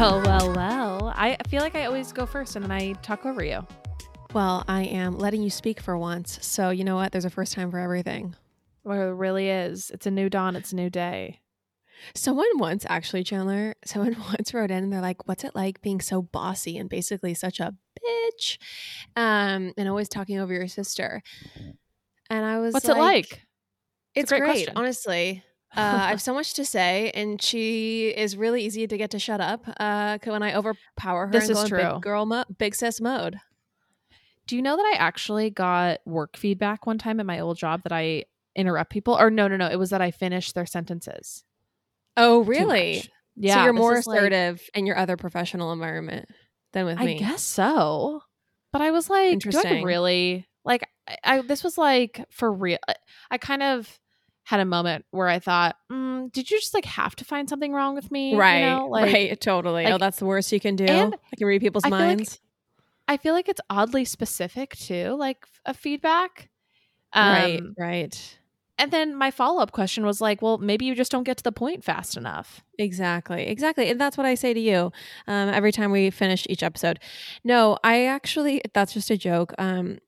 Well, well, well. I feel like I always go first and then I talk over you. Well, I am letting you speak for once. So, you know what? There's a first time for everything. Where it really is. It's a new dawn, it's a new day. Someone once, actually, Chandler, someone once wrote in and they're like, What's it like being so bossy and basically such a bitch? Um, and always talking over your sister. And I was What's like, it like? It's, a great great, honestly. Uh, I have so much to say, and she is really easy to get to shut up. Uh, when I overpower her This and is go true. big girl, mo- big sis mode. Do you know that I actually got work feedback one time at my old job that I interrupt people? Or no, no, no. It was that I finished their sentences. Oh, really? Yeah. so you're more is like- assertive in your other professional environment than with I me. I guess so. But I was like, do I really like I, I this was like for real. I kind of had a moment where I thought, mm, did you just like have to find something wrong with me? You Right, know? Like, right, totally. oh, that's the worst you can do. I can read people's I feel like- minds. I feel like it's oddly specific too, like a feedback. right, Um, right. And then my follow up question was like, well, maybe you just don't get to the point fast enough. Exactly, exactly. And that's what I say to you um, every time we finish each episode. No, I actually, that's just a joke. Um,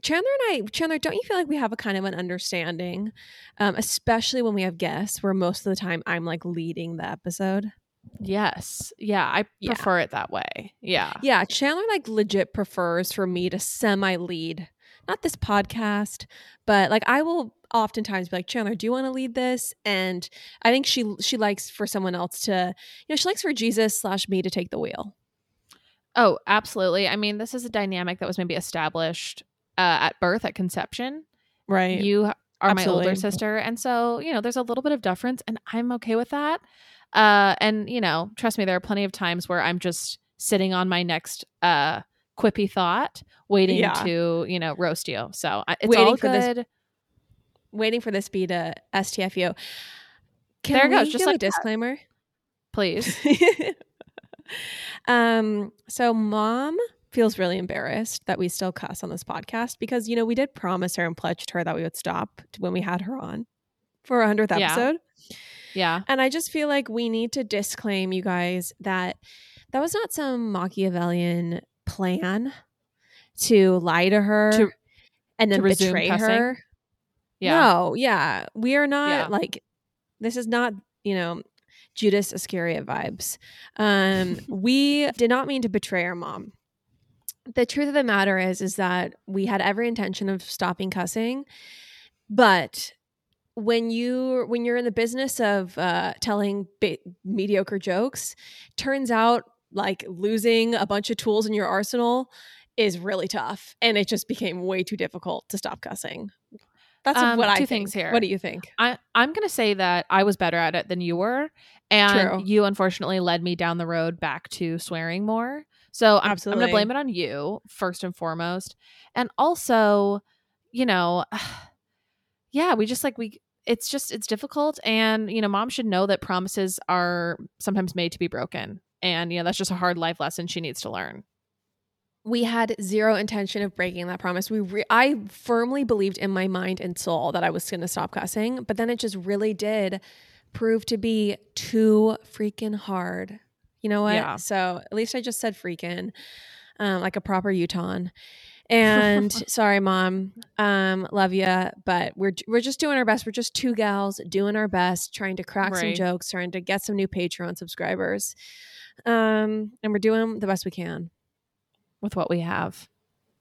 Chandler and I, Chandler, don't you feel like we have a kind of an understanding, um, especially when we have guests, where most of the time I'm like leading the episode? Yes. Yeah. I Yeah. prefer it that way. Yeah. Yeah, Chandler like legit prefers for me to semi lead, not this podcast, but like I will oftentimes be like, Chandler, do you want to lead this? And I think she she likes for someone else to, you know, she likes for Jesus slash me to take the wheel. Oh, absolutely. I mean, this is a dynamic that was maybe established uh, at birth, at conception. Right. You are my older sister. And so, you know, there's a little bit of deference, and I'm okay with that. Uh, and, you know, trust me, there are plenty of times where I'm just sitting on my next uh, quippy thought, waiting Yeah. to, you know, roast you. So I, it's Waiting all for this good. Waiting for this be to STFU. Can There goes, just like a that. disclaimer? Please. um, so mom feels really embarrassed that we still cuss on this podcast because you know we did promise her and pledged her that we would stop when we had her on for our 100th episode. Yeah. And I just feel like we need to disclaim you guys that that was not some Machiavellian plan to lie to her To- and then to betray cussing? her. Yeah. No, yeah. We are not Yeah. like this is not, you know, Judas Iscariot vibes. Um we did not mean to betray our mom. The truth of the matter is is that we had every intention of stopping cussing, but when you when you're in the business of uh telling bi- mediocre jokes, turns out like losing a bunch of tools in your arsenal is really tough and it just became way too difficult to stop cussing. That's Um, what I two think. things here. What do you think? I, I'm going to say that I was better at it than you were. And True. you unfortunately led me down the road back to swearing more. So I'm, I'm going to blame it on you first and foremost. And also, you know, yeah, we just like, we, it's just, it's difficult. And, you know, mom should know that promises are sometimes made to be broken. And, you know, that's just a hard life lesson she needs to learn. We had zero intention of breaking that promise. We re- I firmly believed in my mind and soul that I was going to stop cussing, but then it just really did prove to be too freaking hard. You know what? Yeah. So at least I just said freaking, um, like a proper Utah. And sorry, mom. Um, love you, but we're we're just doing our best. We're just two gals doing our best, trying to crack some Right. jokes, trying to get some new Patreon subscribers. Um, and we're doing the best we can. with what we have.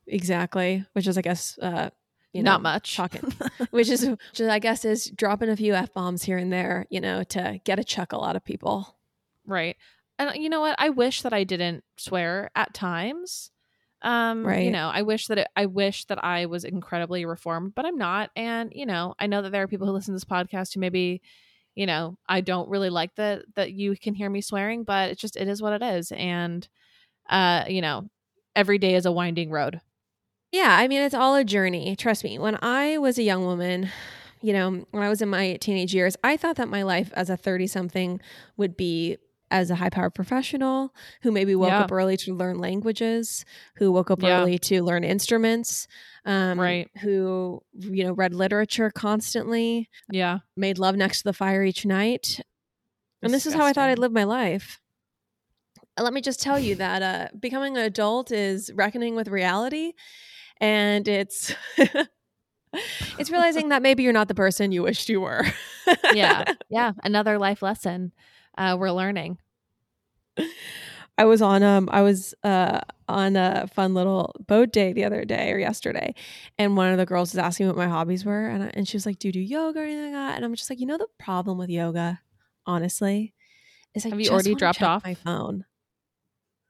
Exactly, which is, I guess, uh, you know, Not much. talking, which is, which is, I guess, is dropping a few f bombs here and there, you know, to get a chuckle out of people. Right. And you know what? I wish that I didn't swear at times. Um, Right. you know, I wish that it, I wish that I was incredibly reformed, but I'm not. And, you know, I know that there are people who listen to this podcast who maybe, you know, I don't really like that that you can hear me swearing, but it's just it is what it is. And uh, you know, every day is a winding road. Yeah, I mean, it's all a journey. Trust me. When I was a young woman, you know, when I was in my teenage years, I thought that my life as a 30 something would be as a high powered professional who maybe woke Yeah. up early to learn languages, who woke up Yeah. early to learn instruments, um, Right. who, you know, read literature constantly, Yeah. made love next to the fire each night. And this is how I thought I'd live my life. let me just tell you that uh, becoming an adult is reckoning with reality, and it's it's realizing that maybe you're not the person you wished you were. yeah, yeah. Another life lesson uh, we're learning. I was on um I was uh on a fun little boat day the other day or yesterday, and one of the girls was asking what my hobbies were, and I, and she was like, "Do you do yoga or anything like that?" And I'm just like, you know, the problem with yoga, honestly, is I Have you just already dropped off? my phone.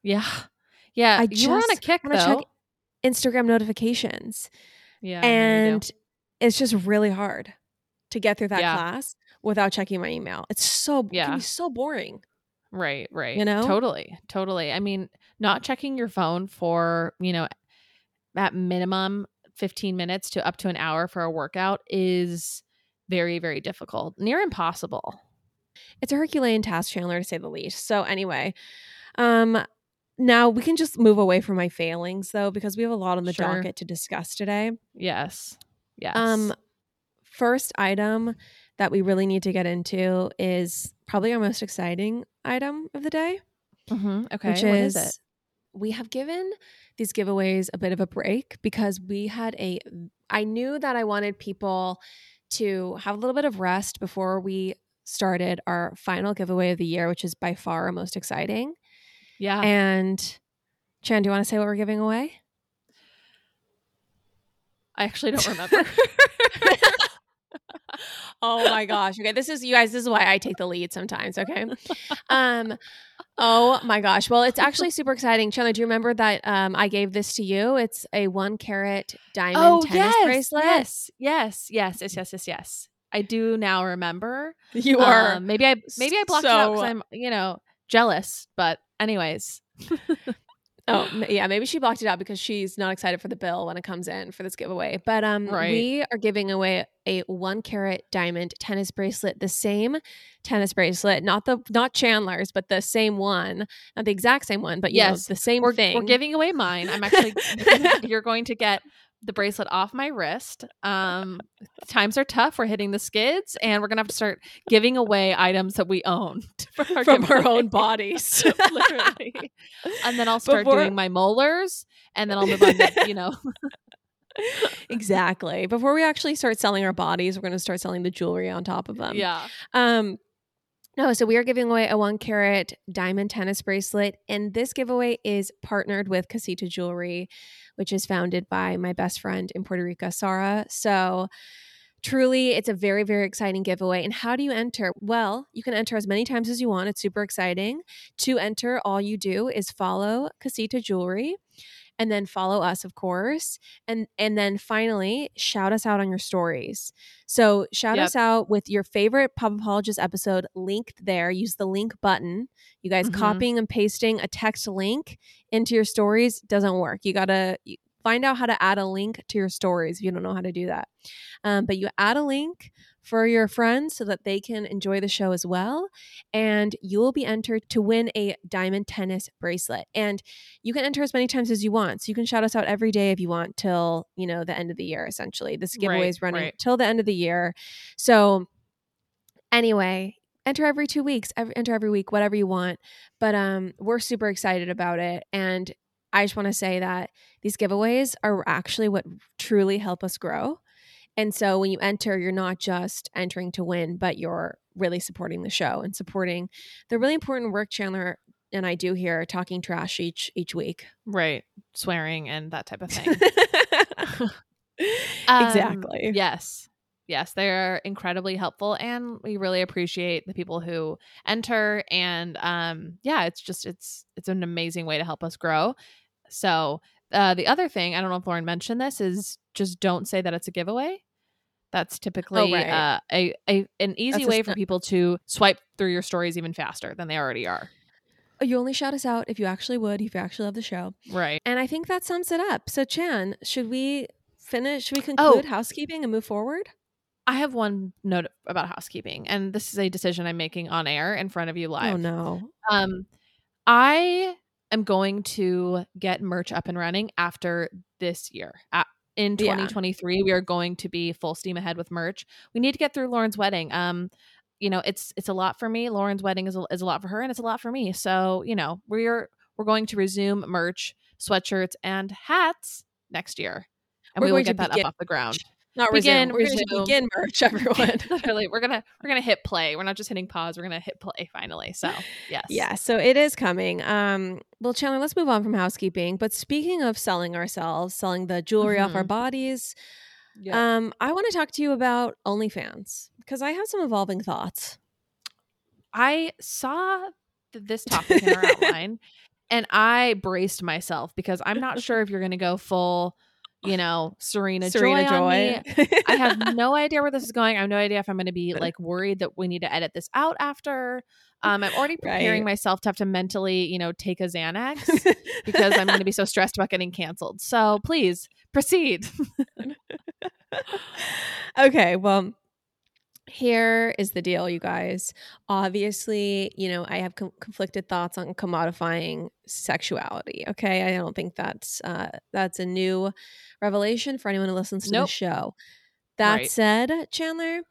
Yeah, yeah. I you were on a kick though. check Instagram notifications, yeah, no, you do. and it's just really hard to get through that Yeah. class without checking my email. It's so it Yeah. be so boring. Right, right. You know? Totally, totally. I mean, not checking your phone for, you know, at minimum 15 minutes to up to an hour for a workout is very, very difficult, near impossible. it's a Herculean task, Chandler, to say the least. So anyway, um, now we can just move away from my failings though, because we have a lot on the Sure. docket to discuss today. Yes. Yes. Um, first item that we really need to get into is probably our most exciting item of the day, Mhm, Okay. which what is, is it? we have given these giveaways a bit of a break because we had a. I knew that I wanted people to have a little bit of rest before we started our final giveaway of the year, which is by far our most exciting. Yeah. And Chan, do you want to say what we're giving away? I actually don't remember. oh my gosh. Okay, this is you guys, this is why I take the lead sometimes, okay? Um oh my gosh. Well, it's actually super exciting. Chandler, do you remember that um I gave this to you? It's a 1 carat diamond oh, tennis yes. bracelet. Yes. Yes. Yes. Yes. Yes. Yes. Yes. I do now remember. You are Um, maybe I maybe I blocked it out because I'm you know jealous. But anyways, Oh, yeah, maybe she blocked it out because she's not excited for the bill when it comes in for this giveaway. But um Right. we are giving away a 1 carat diamond tennis bracelet, the same tennis bracelet, not the not Chandler's, but the same one, not the exact same one, but you Yes, know, the same we're thing. we're giving away mine. I'm actually you're going to get the bracelet off my wrist. Um, times are tough. We're hitting the skids, and we're gonna have to start giving away items that we own our from our own bodies. literally. And then I'll start Before- doing my molars, and then I'll move on to you know. exactly. Before we actually start selling our bodies, we're going to start selling the jewelry on top of them. yeah. Um no, so we are giving away a one carat diamond tennis bracelet, and this giveaway is partnered with Casita Jewelry, which is founded by my best friend in Puerto Rico, Sara. So truly, it's a very, very exciting giveaway. And how do you enter? Well, you can enter as many times as you want. It's super exciting. To enter, all you do is follow Casita Jewelry and then follow us of course and and then finally shout us out on your stories. So shout Yep. us out with your favorite pop apologist episode linked there. Use the link button. You guys Mhm. copying and pasting a text link into your stories doesn't work. You gotta find out how to add a link to your stories if you don't know how to do that. Um, but you add a link for your friends so that they can enjoy the show as well and you will be entered to win a diamond tennis bracelet and you can enter as many times as you want. So you can shout us out every day if you want till, you know, the end of the year, essentially. This giveaway Right, is running right. till the end of the year. So anyway, enter every two weeks, every, enter every week, whatever you want. But um, we're super excited about it. And I just want to say that these giveaways are actually what truly help us grow. And so when you enter, you're not just entering to win, but you're really supporting the show and supporting the really important work Chandler and I do here, talking trash each each week. Right. Swearing and that type of thing. exactly. Um, yes. Yes, they're incredibly helpful and we really appreciate the people who enter and um yeah, it's just it's it's an amazing way to help us grow. So, uh the other thing, I don't know if Lauren mentioned this is just don't say that it's a giveaway. That's typically Oh, right. uh, a, a an easy That's way for people to swipe through your stories even faster than they already are. Oh, You only shout us out if you actually would, if you actually love the show. Right. And I think that sums it up. So Chan, should we finish? Should we Oh. conclude housekeeping and move forward? I have one note about housekeeping, and this is a decision I'm making on air in front of you live. Oh no. Um, I am going to get merch up and running after this year. A- in Yeah. 2023, we are going to be full steam ahead with merch. We need to get through Lauren's wedding. Um, you know, it's it's a lot for me. Lauren's wedding is a, is a lot for her, and it's a lot for me. So you know, we're we're going to resume merch, sweatshirts, and hats next year, and We're we will going to get that up off the ground. Not Begin, resume. We're going to resume. begin merch, everyone. Literally, we're gonna we're gonna hit play. We're not just hitting pause. We're gonna hit play finally. So yes, Yeah, so it is coming. Um, well, Chandler, let's move on from housekeeping. But speaking of selling ourselves, selling the jewelry off our Mhm. bodies, Yeah. um, I want to talk to you about OnlyFans because I have some evolving thoughts. I saw th- this topic in our outline and I braced myself because I'm not sure if you're going to go full, you know, Serena, Serena Joy. Joy. I have no idea where this is going. I have no idea if I'm going to be like worried that we need to edit this out after. Um, I'm already preparing Right. myself to have to mentally, you know, take a Xanax because I'm going to be so stressed about getting canceled. So please proceed. okay, well, here is the deal, you guys. Obviously, you know, I have com- conflicted thoughts on commodifying sexuality. Okay, I don't think that's uh, that's a new revelation for anyone who listens to Nope. the show. That Right. said, Chandler,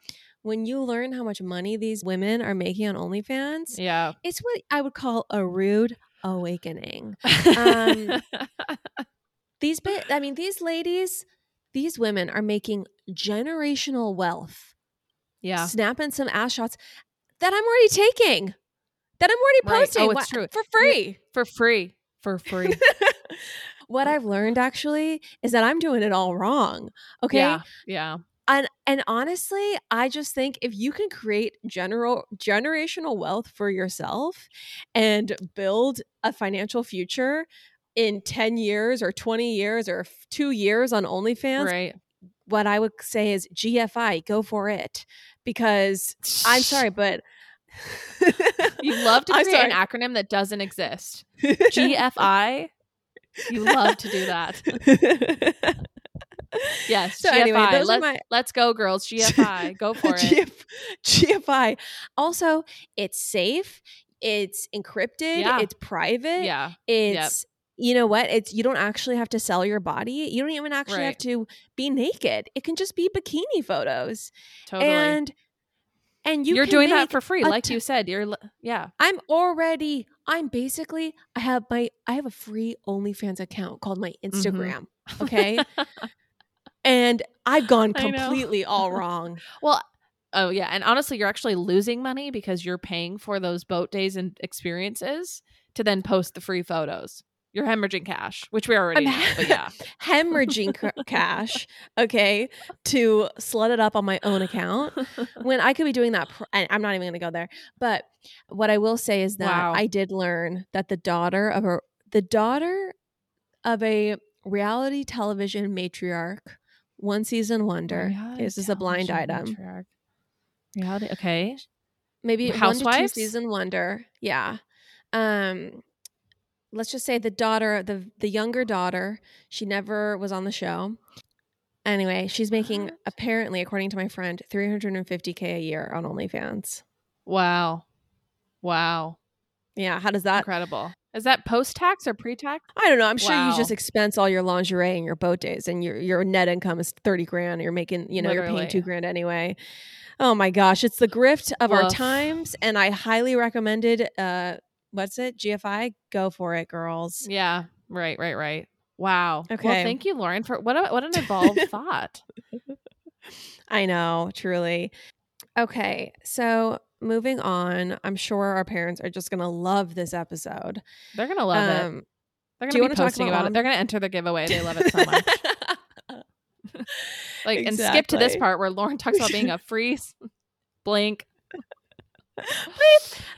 when you learn how much money these women are making on OnlyFans, Yeah. it's what I would call a rude awakening. Um, These, I mean, these ladies, these women are making generational wealth yeah. snapping some ass shots that I'm already taking, that I'm already Right. Oh, posting. Oh, it's Wha- true. for free. For free. For free. what I've learned actually is that I'm doing it all wrong. Okay. Yeah. Yeah. And and honestly, I just think if you can create general generational wealth for yourself and build a financial future in 10 years or 20 years or 2 years on OnlyFans, Right. What I would say is GFI, go for it. Because I'm sorry, but You love to create an acronym that doesn't exist. GFI. You love to do that. Yes. So GFI. anyway, those Let, are my let's go, girls. GFI. Go for it. GF, GFI. Also, it's safe. It's encrypted. Yeah. It's private. Yeah. It's you know what? It's you don't actually have to sell your body. You don't even actually have to be naked. It can just be bikini photos. Totally. And and you You are can doing that for free, like t- you said. You're yeah. I'm already I'm basically I have my I have a free OnlyFans account called my Mm-hmm. Instagram. Okay. and I've gone completely all wrong. well, oh yeah, and honestly, you're actually losing money because you're paying for those boat days and experiences to then post the free photos. You're hemorrhaging cash, which we already I'm know, but yeah. hemorrhaging ca- cash, okay, to slut it up on my own account when I could be doing that. Pr- and I'm not even going to go there. But what I will say is that Wow. I did learn that the daughter of a the daughter of a reality television matriarch, one season wonder. Reality This is a blind item. matriarch. Reality, okay. maybe one to two Housewives? season wonder. Yeah. Um let's just say the daughter, the the younger daughter, she never was on the show. Anyway, she's making What? apparently, according to my friend, 350k a year on OnlyFans. Wow, wow, Yeah, how does that? incredible. Is that post tax or pre tax? I don't know. I'm sure you just expense all your lingerie and your boat days, and your your net income is 30 grand. You're making, you know, you're paying two grand anyway. Oh my gosh, it's the grift of our times, and I highly recommended. Uh, what's it? GFI, go for it, girls. Yeah, right, right, right. Wow. Okay. Well, thank you, Lauren, for what a, what an evolved thought. I know, truly. Okay, so moving on. I'm sure our parents are just gonna love this episode. They're gonna love it. Um, They're gonna be posting about about, it. They're gonna enter the giveaway. They love it so much. Like and skip to this part where Lauren talks about being a free blank.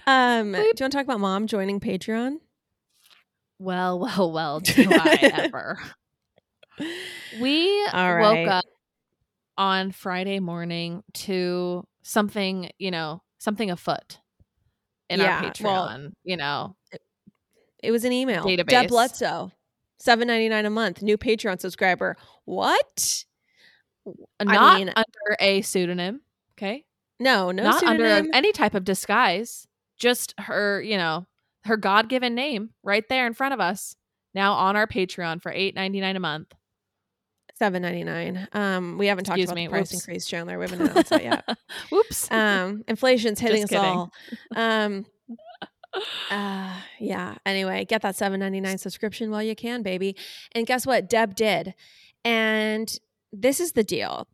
Um, do you want to talk about mom joining Patreon? Well, well, well, do I ever? We All woke up on Friday morning to something, you know, something afoot in Yeah, our Patreon. well, you know, It was an email. Database. Deb Bledsoe, seven ninety nine a month, new Patreon subscriber. What? not mean- under a pseudonym. Okay, No, no not under pseudonym. any type of disguise. Just her, you know, her God given name right there in front of us. Now on our Patreon for eight ninety nine a month. Seven ninety nine. Um, we haven't talked about me, the price whoops. increase, Chandler. We haven't announced that yet. Whoops. Um, inflation's hitting us all. Um, uh, yeah. Anyway, get that seven ninety nine subscription while you can, baby. And guess what? Deb did. And this is the deal.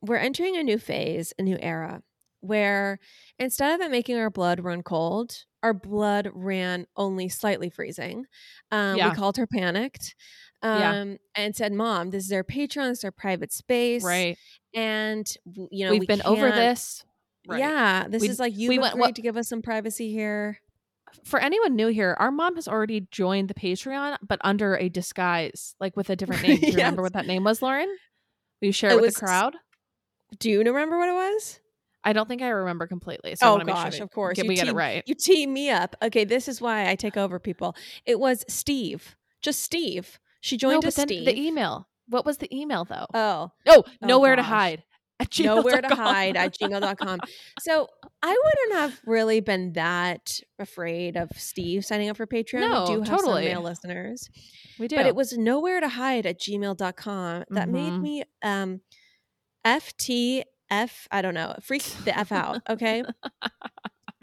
We're entering a new phase, a new era, where instead of it making our blood run cold, our blood ran only slightly freezing. Um, Yeah. We called her panicked. Um, Yeah. and said, "Mom, this is our Patreon. This is our private space, right. And you know We've we been over this. Right. Yeah, this We- is like you we went- what- to give us some privacy here. For anyone new here, our mom has already joined the Patreon, but under a disguise, like with a different name. Do you remember what that name was, Lauren? Will you share It it with was- the crowd? Do you remember what it was? I don't think I remember completely. So oh want to make gosh, sure of course. get- you we get it team- right. You team me up. Okay, this is why I take over people. It was Steve, just Steve. She joined No, then Steve. the email. What was the email though? oh, oh, oh nowhere to hide. At nowhere to hide at gmail.com. So I wouldn't have really been that afraid of Steve signing up for Patreon. No, we do have totally. some male listeners. we do. But it was nowhere to hide at gmail.com. That made Mhm. me um FTF, I don't know, freak the F out. Okay.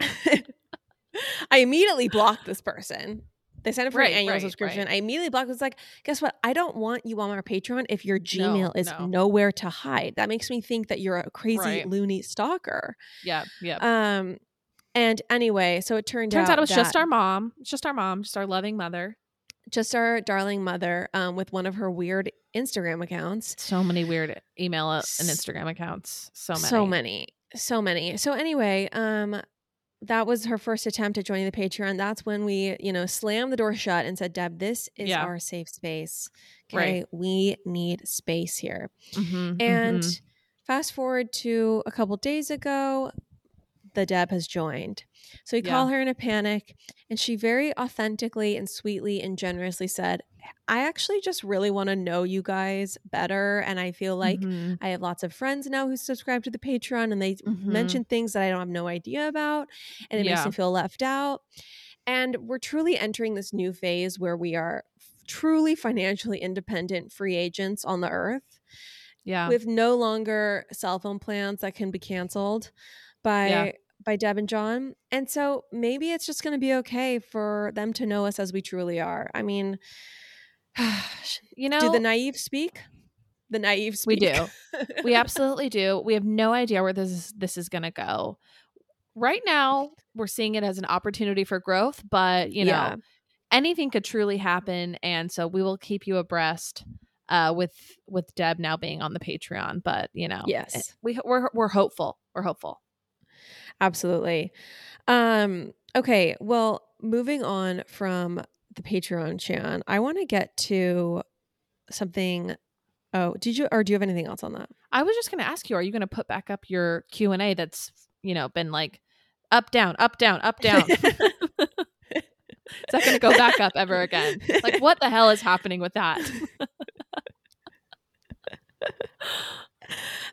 I immediately blocked this person. They signed up for Right, an annual right, subscription. right. I immediately blocked. It's like, guess what? I don't want you on our Patreon if your Gmail is no. nowhere to hide. That makes me think that you're a crazy loony stalker. yeah, yeah. Um, and anyway, so it turned Turns out it was just our mom, It's just our mom, just our loving mother. Just our darling mother um, with one of her weird Instagram accounts. So many weird email and Instagram accounts. So many. So many. So many. So anyway, um that was her first attempt at joining the Patreon. That's when we, you know, slammed the door shut and said, Deb, this is Yeah. our safe space. Right. Okay. We need space here. Mhm, And mhm. fast forward to a couple days ago, the Deb has joined. So we Yeah. call her in a panic, and she very authentically and sweetly and generously said, I actually just really want to know you guys better. And I feel like Mhm, I have lots of friends now who subscribe to the Patreon and they mhm. mention things that I don't have no idea about. And it makes me feel left out. And we're truly entering this new phase where we are truly financially independent free agents on the earth yeah. with no longer cell phone plans that can be canceled by Yeah. By Deb and John. And so maybe it's just going to be okay for them to know us as we truly are. I mean, you know, do the naive speak? The naive we do. we absolutely do. We have no idea where this is, this is going to go. Right now, we're seeing it as an opportunity for growth, but you know, Yeah. anything could truly happen, and so we will keep you abreast uh, with with Deb now being on the Patreon. But you know, Yes. it- we we're we're hopeful. We're hopeful. Absolutely. Um, okay, well, moving on from the Patreon Chan, I want to get to something. Oh, did you or do you have anything else on that? I was just going to ask you: Are you going to put back up your Q and A that's you know been like up down up down up down? Is that going to go back up ever again? Like, what the hell is happening with that?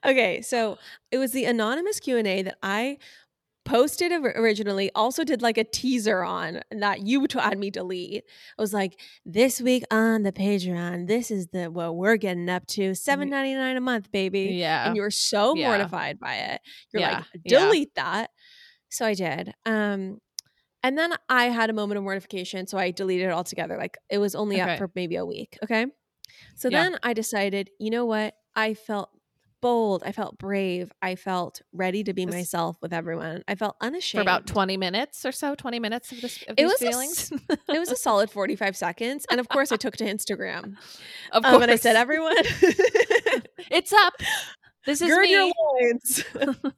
okay, so it was the anonymous Q&A that I posted originally also did like a teaser on that you had me delete i was like this week on the patreon this is the what we're getting up to 7.99 a month baby Yeah. and you were so Yeah. mortified by it you're Yeah. like Yeah. delete that so i did um and then i had a moment of mortification so i deleted it altogether like it was only Okay. up for maybe a week okay so Yeah. then i decided you know what i felt bold i felt brave i felt ready to be myself with everyone i felt unashamed for about 20 minutes or so 20 minutes of this of It these was a feelings? it was a solid 45 seconds and of course i took to instagram of um, and i said everyone it's up. This is gird me. your loins.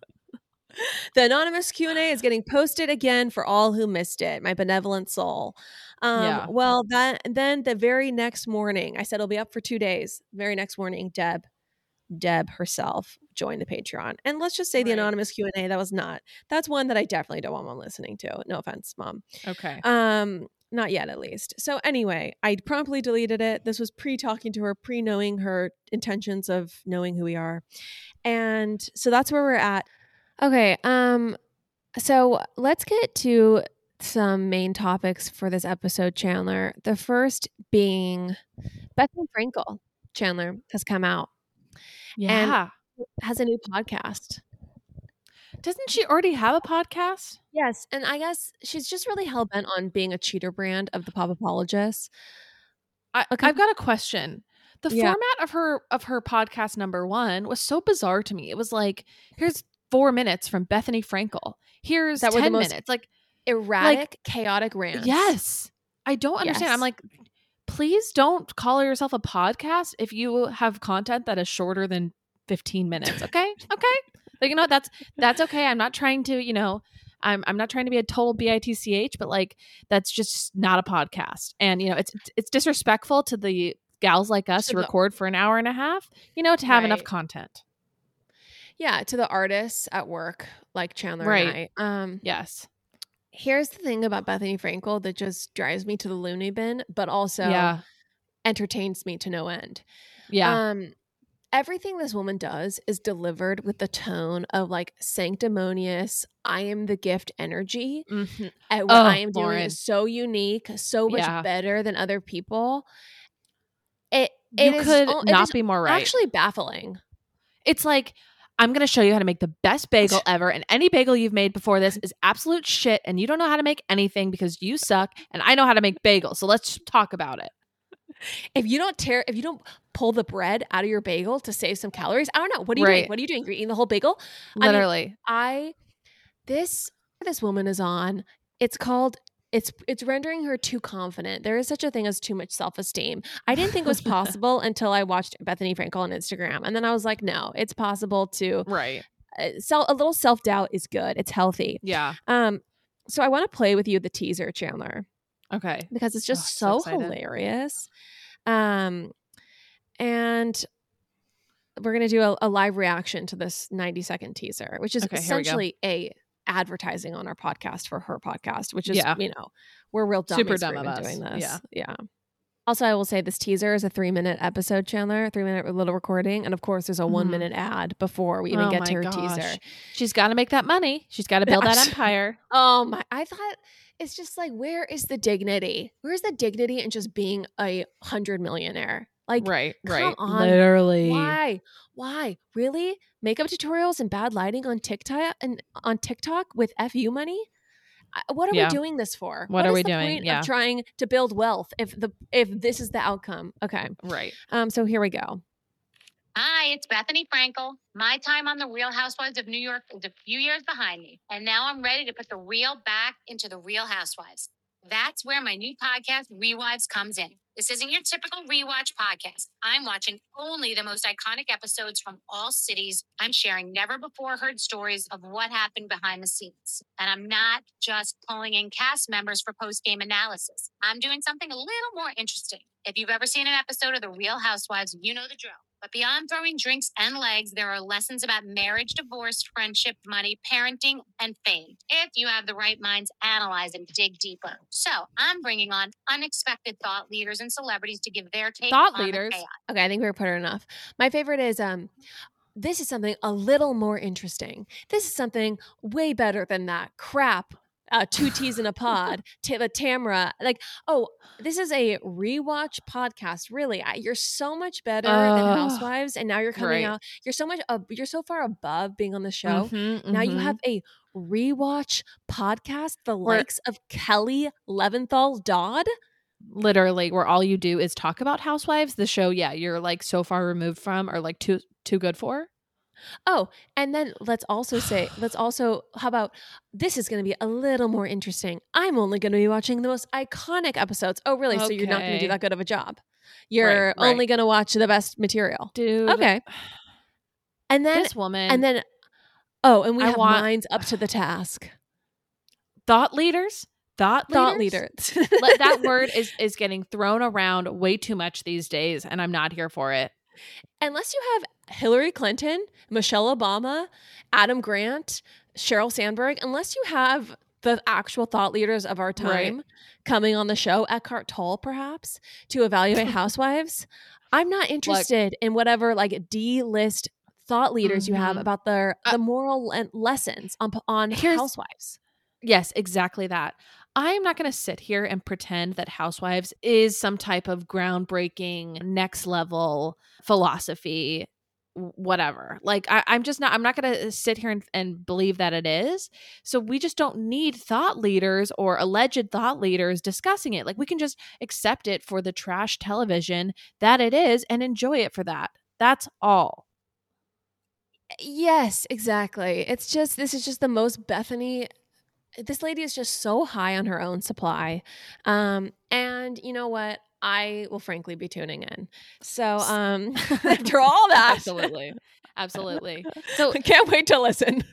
The anonymous q&a is getting posted again for all who missed it my benevolent soul. Um, Yeah. well that then the very next morning i said it'll be up for two days. Very next morning deb deb herself joined the patreon and let's just say the anonymous q&a that was not that's one that i definitely don't want mom listening to no offense mom okay um, not yet, at least. So anyway, I promptly deleted it. This was pre talking to her, pre knowing her intentions of knowing who we are, and so that's where we're at. Okay. Um. So let's get to some main topics for this episode, Chandler. The first being Bethenny Frankel. Chandler has come out. Yeah. Has a new podcast. Doesn't she already have a podcast? Yes, and I guess she's just really hell bent on being a cheater brand of the pop apologists. I, Okay. I've got a question. The Yeah. format of her of her podcast number one was so bizarre to me. It was like, here's four minutes from Bethenny Frankel. Here's That ten most minutes. Like, Erratic, chaotic rants. yes, I don't understand. I'm like, please don't call yourself a podcast if you have content that is shorter than 15 minutes. Okay, okay. Like, you know, that's that's okay. I'm not trying to, you know, I'm I'm not trying to be a total bitch, but like that's just not a podcast. And you know, it's it's disrespectful to the gals like us To record for an hour and a half. You know, to have enough content. Yeah, to the artists at work like Chandler Right. and I. Um, Yes. Here's the thing about Bethenny Frankel that just drives me to the loony bin, but also yeah. entertains me to no end. Yeah. Um, everything this woman does is delivered with the tone of like sanctimonious, I am the gift energy. Mhm. And what Oh, I am doing is so unique, so much Yeah. better than other people. It You it is could it not be more right. actually baffling. it's like I'm going to show you how to make the best bagel ever and any bagel you've made before this is absolute shit and you don't know how to make anything because you suck and I know how to make bagels. So let's talk about it. If you don't tear, if you don't pull the bread out of your bagel to save some calories, I don't know. What are you Right. doing? What are you doing? You're eating the whole bagel. I mean, Literally. I this this woman is on. It's called it's it's rendering her too confident. There is such a thing as too much self-esteem. I didn't think it was possible until I watched Bethenny Frankel on Instagram and then I was like, no, it's possible to right. uh, self, a little self-doubt is good. It's healthy. Yeah. Um so I want to play with you the teaser, Chandler, Okay. because it's Oh, just so so, hilarious. Um and we're gonna do a, a live reaction to this 90 second teaser, which is Okay, here we go. essentially a advertising on our podcast for her podcast, which is Yeah. you know we're real dummies Super dumb of even us. doing this. Yeah. yeah. Also, I will say this teaser is a three minute episode, Chandler, three minute little recording, and of course, there's a one Mhm. minute ad before we even Oh get to her gosh. teaser. She's got to make that money. She's got to build that empire. Oh my! I thought it's just like, where is the dignity? Where's the dignity in just being a hundred millionaire? Like, right. come Right. on. Literally. Why? Why? Really? Makeup tutorials and bad lighting on TikTok and on TikTok with FU money? What are Yeah. we doing this for? What are is we the doing? Point Yeah. Of trying to build wealth if the if this is the outcome. Okay. Right. Um. So here we go. Hi, it's Bethenny Frankel. My time on the Real Housewives of New York is a few years behind me, and now I'm ready to put the real back into the Real Housewives. That's where my new podcast, Rewives, comes in. This isn't your typical rewatch podcast. I'm watching only the most iconic episodes from all cities. I'm sharing never before heard stories of what happened behind the scenes. And I'm not just pulling in cast members for post game analysis. I'm doing something a little more interesting. If you've ever seen an episode of The Real Housewives, you know the drill. But beyond throwing drinks and legs, there are lessons about marriage, divorce, friendship, money, parenting, and fame. If you have the right minds, analyze and dig deeper. So I'm bringing on unexpected thought leaders and celebrities to give their take Thought on the leaders? Okay, I think we were put her enough. My favorite is um this is something a little more interesting. This is something way better than that crap. Uh, two T's in a pod. Ta- the Tamra, like, oh, this is a rewatch podcast. Really, I, you're so much better than Housewives, and now you're coming Right. out. You're so much. Uh, you're so far above being on the show. Mhm, Now you mhm. have a rewatch podcast, the Where- likes of Kelly Leventhal Dodd. literally where all you do is talk about housewives the show yeah you're like so far removed from or like too too good for Oh, and then let's also say, let's also, how about this is going to be a little more interesting. I'm only going to be watching the most iconic episodes. Oh, really? So you're not going to do that good of a job. You're right. only going to watch the best material. dude Okay. And then, this woman and then, oh, and we I have want- minds up to the task. thought leaders thought Thought leaders? leaders. That word is is getting thrown around way too much these days and i'm not here for it Unless you have Hillary Clinton, Michelle Obama, Adam Grant, Sheryl Sandberg, unless you have the actual thought leaders of our Right. time coming on the show, Eckhart Tolle perhaps, to evaluate housewives, I'm not interested in whatever like D list thought leaders you have Mhm. about their Uh, the moral le- lessons on on housewives. yes exactly that I'm not going to sit here and pretend that Housewives is some type of groundbreaking, next level philosophy, whatever. Like, I, am just not, I'm not going to sit here and, and believe that it is. So we just don't need thought leaders or alleged thought leaders discussing it. Like, we can just accept it for the trash television that it is and enjoy it for that. That's all. Yes, exactly. It's just, this is just the most Bethenny this lady is just so high on her own supply. Um, and you know what? I will frankly be tuning in. So um, after all that, absolutely, absolutely. So I can't wait to listen.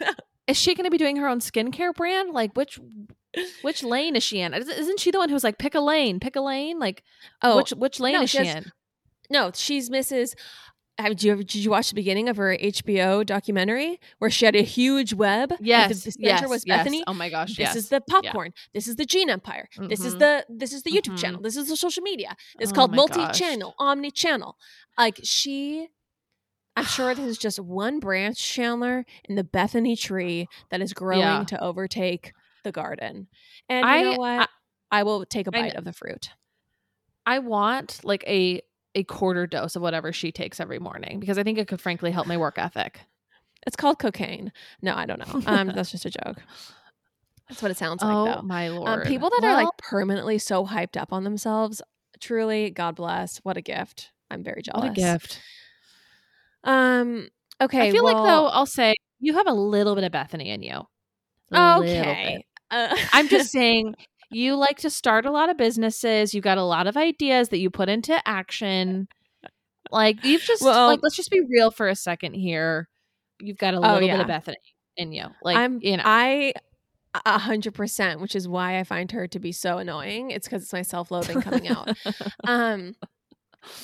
is she going to be doing her own skincare brand? Like which which lane is she in? Isn't she the one who's like pick a lane, pick a lane? Like oh, which which lane no, is she, has, in? No, she's Mrs did you ever, did you watch the beginning of her HBO documentary where she had a huge web? Yes, the, center yes, was yes. Bethenny. Oh my gosh, this yes. is the popcorn. Yeah. This is the Gene Empire. Mm-hmm. This is mm-hmm. the this is the YouTube mm-hmm. channel. This is the social media. It's oh called multi-channel, omni-channel. Like she, I'm sure this is just one branch, Chandler, in the Bethenny tree that is growing yeah. to overtake the garden. And you I, know what? I, I will take a bite I, of the fruit. I want like a a quarter dose of whatever she takes every morning because I think it could frankly help my work ethic. It's called cocaine. No, I don't know. Um, that's just a joke. That's what it sounds oh, like, though. my lord! Um, people that well, are like permanently so hyped up on themselves, truly, God bless. What a gift! I'm very jealous. What a gift. Um. Okay. I feel well, like though, I'll say you have a little bit of Bethenny in you. A okay. Uh, I'm just saying you like to start a lot of businesses. You got a lot of ideas that you put into action. Like you've just well, like let's just be real for a second here. You've got a oh, little oh, yeah. bit of Bethenny in you. Like I'm you know. I a hundred percent, which is why I find her to be so annoying. It's because it's my self-loathing coming out. um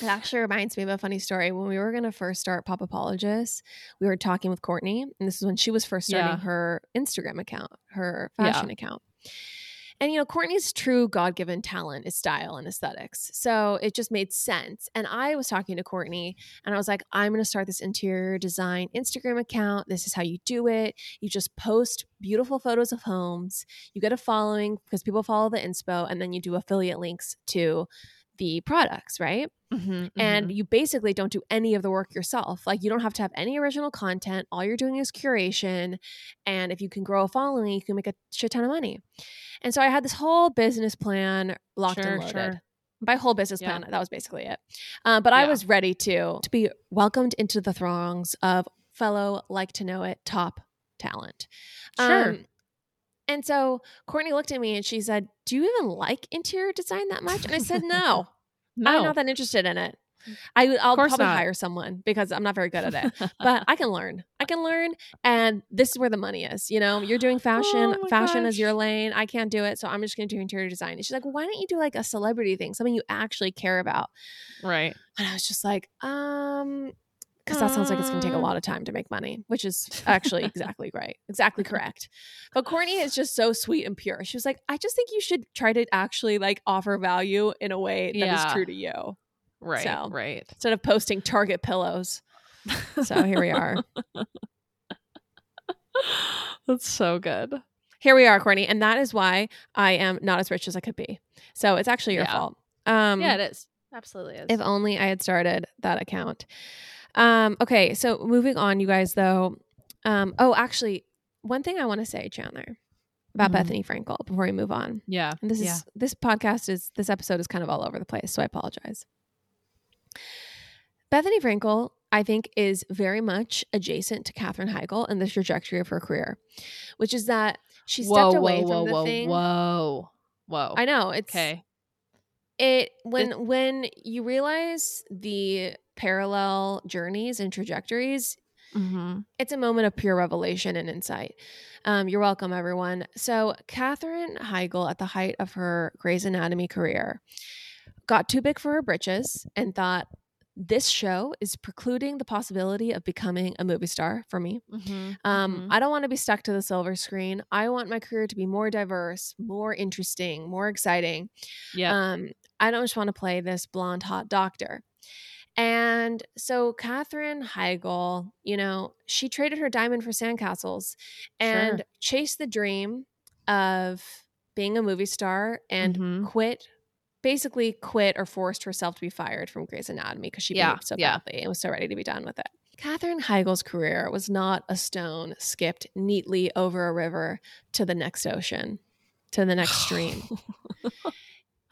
it actually reminds me of a funny story. When we were going to first start Pop Apologists, we were talking with Courtney, and this is when she was first starting yeah. her Instagram account, her fashion yeah. account. And, you know, Courtney's true God given talent is style and aesthetics. So it just made sense. And I was talking to Courtney and I was like, I'm going to start this interior design Instagram account. This is how you do it. You just post beautiful photos of homes, you get a following because people follow the inspo, and then you do affiliate links to the products, right? Mm-hmm, and mm-hmm. you basically don't do any of the work yourself. Like you don't have to have any original content. All you're doing is curation. And if you can grow a following, you can make a shit ton of money. And so I had this whole business plan locked sure, and loaded. Sure. By whole business plan, yeah. that was basically it. Um, but yeah. I was ready to to be welcomed into the throngs of fellow like to know it top talent. Sure. Um, and so Courtney looked at me and she said, "Do you even like interior design that much?" And I said, "No, no. I'm not that interested in it." I, will probably not. hire someone because I'm not very good at it, but I can learn. I can learn, and this is where the money is. You know, you're doing fashion. Oh fashion gosh. is your lane. I can't do it, so I'm just going to do interior design. And she's like, well, "Why don't you do like a celebrity thing, something you actually care about?" Right. And I was just like, um, because that sounds like it's going to take a lot of time to make money, which is actually exactly right, exactly correct. But Courtney is just so sweet and pure. She was like, "I just think you should try to actually like offer value in a way that yeah. is true to you." Right. So, right. Instead of posting Target pillows. So here we are. That's so good. Here we are, Courtney. And that is why I am not as rich as I could be. So it's actually your yeah. fault. Um, yeah, it is. Absolutely is. If only I had started that account. Um, okay, so moving on, you guys, though. Um, oh, actually, one thing I want to say, Chandler, about mm-hmm. Bethenny Frankel before we move on. Yeah. And this yeah. is this podcast is this episode is kind of all over the place, so I apologize. Bethenny Frankel, I think, is very much adjacent to Katherine Heigl in the trajectory of her career, which is that she stepped whoa, away whoa, from whoa, the whoa, thing. Whoa, whoa! I know it's okay. It when when you realize the parallel journeys and trajectories, mm-hmm. it's a moment of pure revelation and insight. Um, you're welcome, everyone. So, Katherine Heigl, at the height of her Grey's Anatomy career, got too big for her britches and thought, this show is precluding the possibility of becoming a movie star for me. Mm-hmm, um, mm-hmm. I don't want to be stuck to the silver screen. I want my career to be more diverse, more interesting, more exciting. Yeah. Um, I don't just want to play this blonde hot doctor. And so Katherine Heigl, you know, she traded her diamond for sandcastles and sure. chased the dream of being a movie star and Mhm. quit basically quit or forced herself to be fired from Grey's Anatomy because she Yeah, so yeah. badly and was so ready to be done with it. Katherine Heigl's career was not a stone skipped neatly over a river to the next ocean, to the next stream.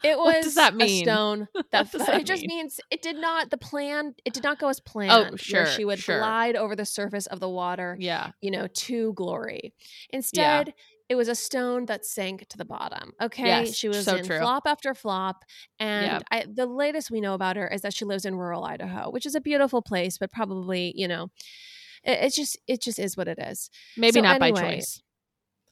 It was What does that a mean? stone that, that it just mean? means it did not the plan it did not go as oh, planned. Oh, sure, where she would sure. glide over the surface of the water, Yeah. you know, to glory. Instead, it was a stone that sank to the bottom. Okay, Yes, she was so in true. flop after flop, and Yep. I, the latest we know about her is that she lives in rural Idaho, which is a beautiful place, but probably you know, it, it's just it just is what it is. Maybe So not by choice.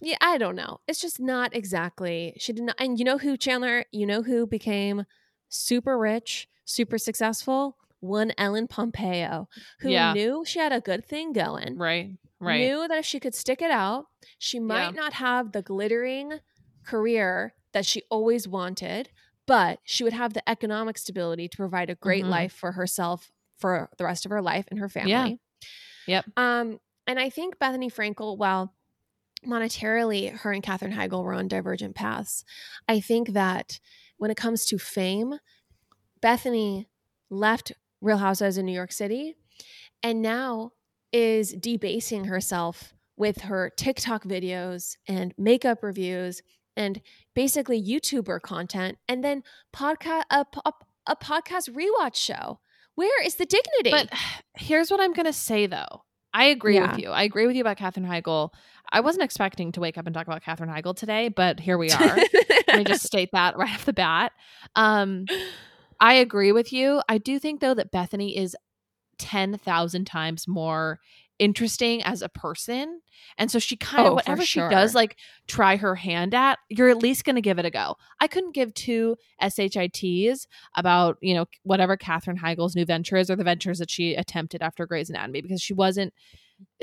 Yeah, I don't know. It's just not exactly. She did not. And you know who, Chandler? You know who became super rich, super successful? One Ellen Pompeo, who Yeah. knew she had a good thing going, Right. Right. knew that if she could stick it out, she might Yeah. not have the glittering career that she always wanted, but she would have the economic stability to provide a great Mhm. life for herself for the rest of her life and her family. Yeah. Yep. Um, and I think Bethenny Frankel, while monetarily her and Katherine Heigl were on divergent paths, I think that when it comes to fame, Bethenny left Real Housewives in New York City and now is debasing herself with her TikTok videos and makeup reviews and basically YouTuber content and then podcast a, a, a podcast rewatch show. Where is the dignity? But here's what I'm going to say, though. I agree Yeah. with you. I agree with you about Katherine Heigl. I wasn't expecting to wake up and talk about Katherine Heigl today, but here we are. Let me just state that right off the bat. Um, I agree with you. I do think, though, that Bethenny is 10,000 times more interesting as a person. And so she kind Oh, of, for whatever she does, like try her hand at, you're at least going to give it a go. I couldn't give two SHITs about, you know, whatever Katherine Heigl's new venture is or the ventures that she attempted after Grey's Anatomy because she wasn't,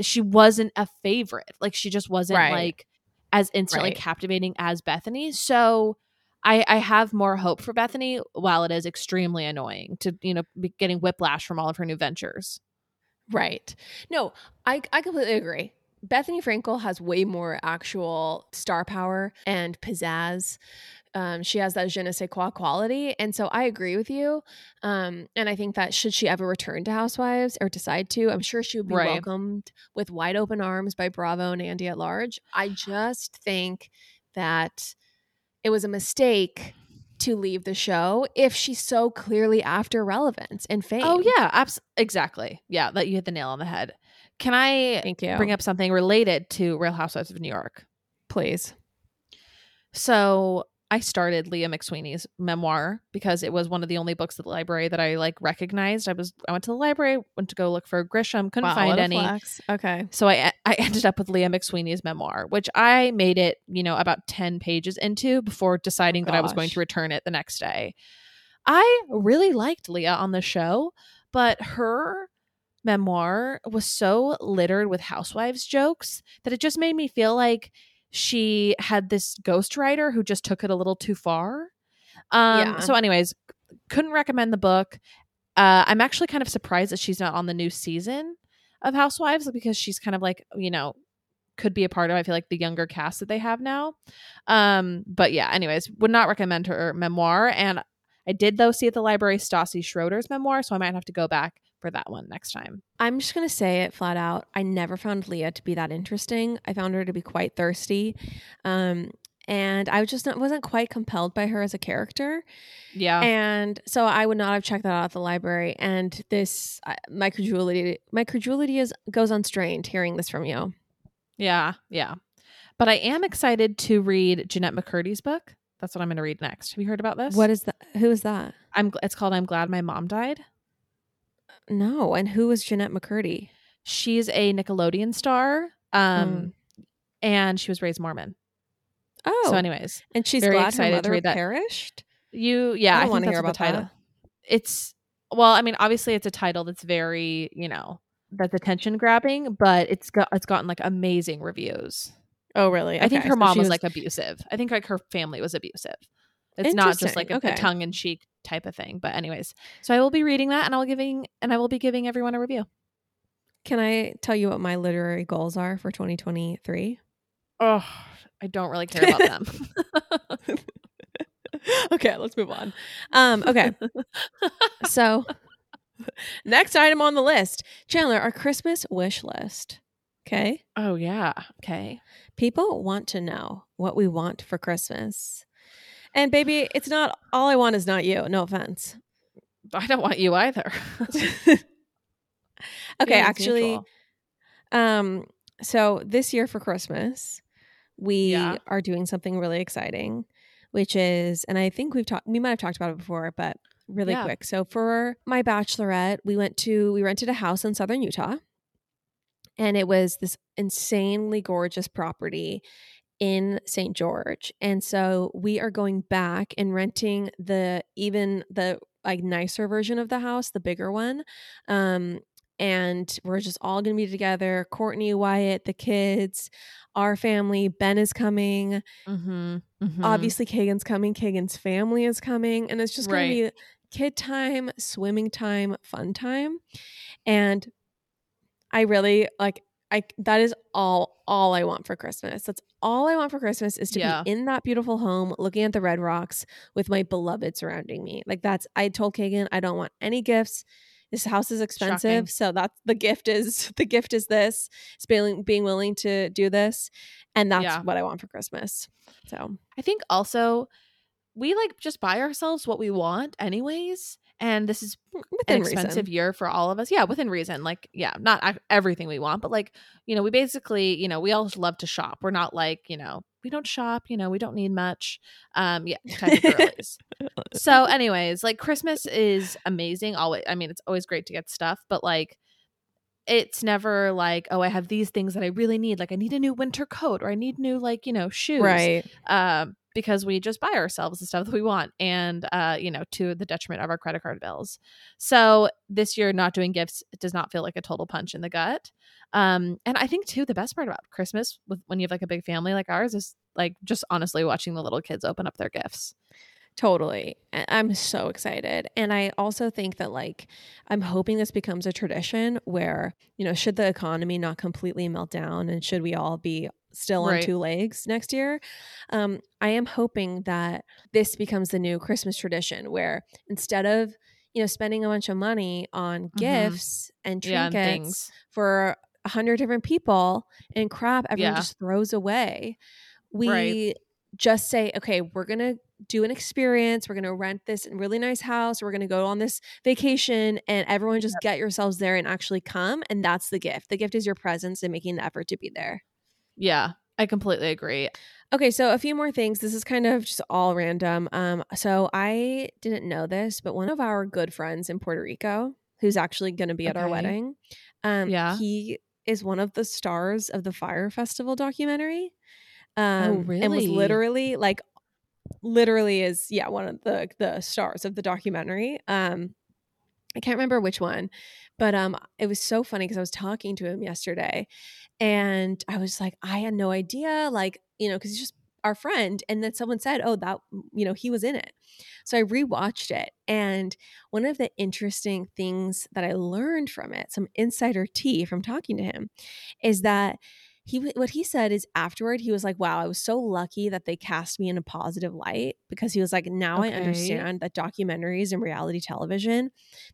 she wasn't a favorite. Like she just wasn't Right. like as instantly Right. captivating as Bethenny. So, I, I have more hope for Bethenny while it is extremely annoying to, you know, be getting whiplash from all of her new ventures. Right. No, I, I completely agree. Bethenny Frankel has way more actual star power and pizzazz. Um, she has that je ne sais quoi quality. And so I agree with you. Um, and I think that should she ever return to Housewives or decide to, I'm sure she would be Right. welcomed with wide open arms by Bravo and Andy at large. I just think that it was a mistake to leave the show if she's so clearly after relevance and fame. Oh yeah, abs- exactly. Yeah, that you hit the nail on the head. Can I Thank you. bring up something related to Real Housewives of New York? please. So I started Leah McSweeney's memoir because it was one of the only books at the library that I like recognized. I was I went to the library, went to go look for Grisham, couldn't Wow, find any. flex. Okay. So I I ended up with Leah McSweeney's memoir, which I made it, you know, about 10 pages into before deciding that I was going to return it the next day. I really liked Leah on the show, but her memoir was so littered with housewives jokes that it just made me feel like she had this ghostwriter who just took it a little too far. Um Yeah. so anyways, couldn't recommend the book. Uh I'm actually kind of surprised that she's not on the new season of Housewives because she's kind of like, you know, could be a part of I feel like the younger cast that they have now. Um but yeah, anyways, would not recommend her memoir and I did though see at the library Stassi Schroeder's memoir, so I might have to go back for that one next time. I'm just going to say it flat out. I never found Leah to be that interesting. I found her to be quite thirsty. Um, and I was just not, wasn't quite compelled by her as a character. Yeah. And so I would not have checked that out at the library. And this, uh, my credulity, my credulity is, goes unstrained hearing this from you. Yeah, yeah. But I am excited to read Jennette McCurdy's book. That's what I'm going to read next. Have you heard about this? What is that? Who is that? I'm it's called I'm glad my mom died. No. And who is Jennette McCurdy? She's a Nickelodeon star. Um Mm. and she was raised Mormon. Oh, So anyways, and she's very glad her excited to mother read that. perished. you yeah, I I, wanna hear what the about title. that. It's well, I mean, obviously it's a title that's very, you know, that's attention grabbing, but it's got it's gotten like amazing reviews. Oh, really? I think Okay, her so mom she was, like abusive. I think like her family was abusive. It's not just like a. Okay. tongue in cheek type of thing. But anyways, so I will be reading that and I'll giving and I will be giving everyone a review. Can I tell you what my literary goals are for 2023? Oh, I don't really care about them. okay, let's move on. Um, okay. so next item on the list, Chandler, our Christmas wish list. Okay. oh yeah. Okay. People want to know what we want for Christmas. And baby, it's not all I want is not you. No offense. I don't want you either. okay, Feelings actually, mutual. um, so this year for Christmas, we Yeah. are doing something really exciting, which is, and I think we've talked, we might have talked about it before, but really Yeah. quick. So for my bachelorette, we went to, we rented a house in southern Utah, and it was this insanely gorgeous property in St. George. And so we are going back and renting the even the like nicer version of the house, the bigger one. Um and we're just all going to be together. Courtney, Wyatt, the kids, our family. Ben is coming. Mm-hmm. mm-hmm. Obviously, Kagan's coming. Kagan's family is coming. And it's just going Right. to be kid time, swimming time, fun time. And I really like I that is all all I want for Christmas. That's all I want for Christmas is to Yeah. be in that beautiful home looking at the red rocks with my beloved surrounding me. Like that's I told Kagan I don't want any gifts. This house is expensive, Shocking. so that's the gift is the gift is this. It's being being willing to do this and that's Yeah. what I want for Christmas. So, I think also we like just buy ourselves what we want anyways. And this is an expensive reason. year for all of us. Yeah, within reason. Like, yeah, not everything we want, but like, you know, we basically, you know, we all love to shop. We're not like, you know, we don't shop, you know, we don't need much. Um, yeah, type of girlies. so, anyways, like Christmas is amazing. Always, I mean, it's always great to get stuff, but like, it's never like, oh, I have these things that I really need. Like, I need a new winter coat, or I need new, like, you know, shoes Right. um, because we just buy ourselves the stuff that we want and uh, you know to the detriment of our credit card bills so this year not doing gifts does not feel like a total punch in the gut um, and i think too the best part about christmas with when you have like a big family like ours is like just honestly watching the little kids open up their gifts Totally. I'm so excited. And I also think that, like, I'm hoping this becomes a tradition where, you know, should the economy not completely melt down and should we all be still on two legs next year, um, I am hoping that this becomes the new Christmas tradition where instead of, you know, spending a bunch of money on Mhm. gifts and yeah and trinkets for a hundred different people and crap everyone Yeah. just throws away. We Right. just say, okay, we're gonna do an experience. We're gonna rent this really nice house. We're gonna go on this vacation, and everyone just get yourselves there and actually come. And that's the gift. The gift is your presence and making the effort to be there. Yeah i completely agree Okay, so a few more things. This is kind of just all random. Um, so I didn't know this, but one of our good friends in Puerto Rico, who's actually going to be at our wedding, um, Yeah. he is one of the stars of the Fyre Festival documentary. Um, And was literally like, literally is yeah one of the the stars of the documentary. Um, I can't remember which one, but um, it was so funny because I was talking to him yesterday, and I was like, I had no idea, like you know, because he's just our friend, and then someone said, oh, that you know, he was in it. So I rewatched it, and one of the interesting things that I learned from it, some insider tea from talking to him, is that he what he said is afterward he was like wow i was so lucky that they cast me in a positive light because he was like now i understand that documentaries and reality television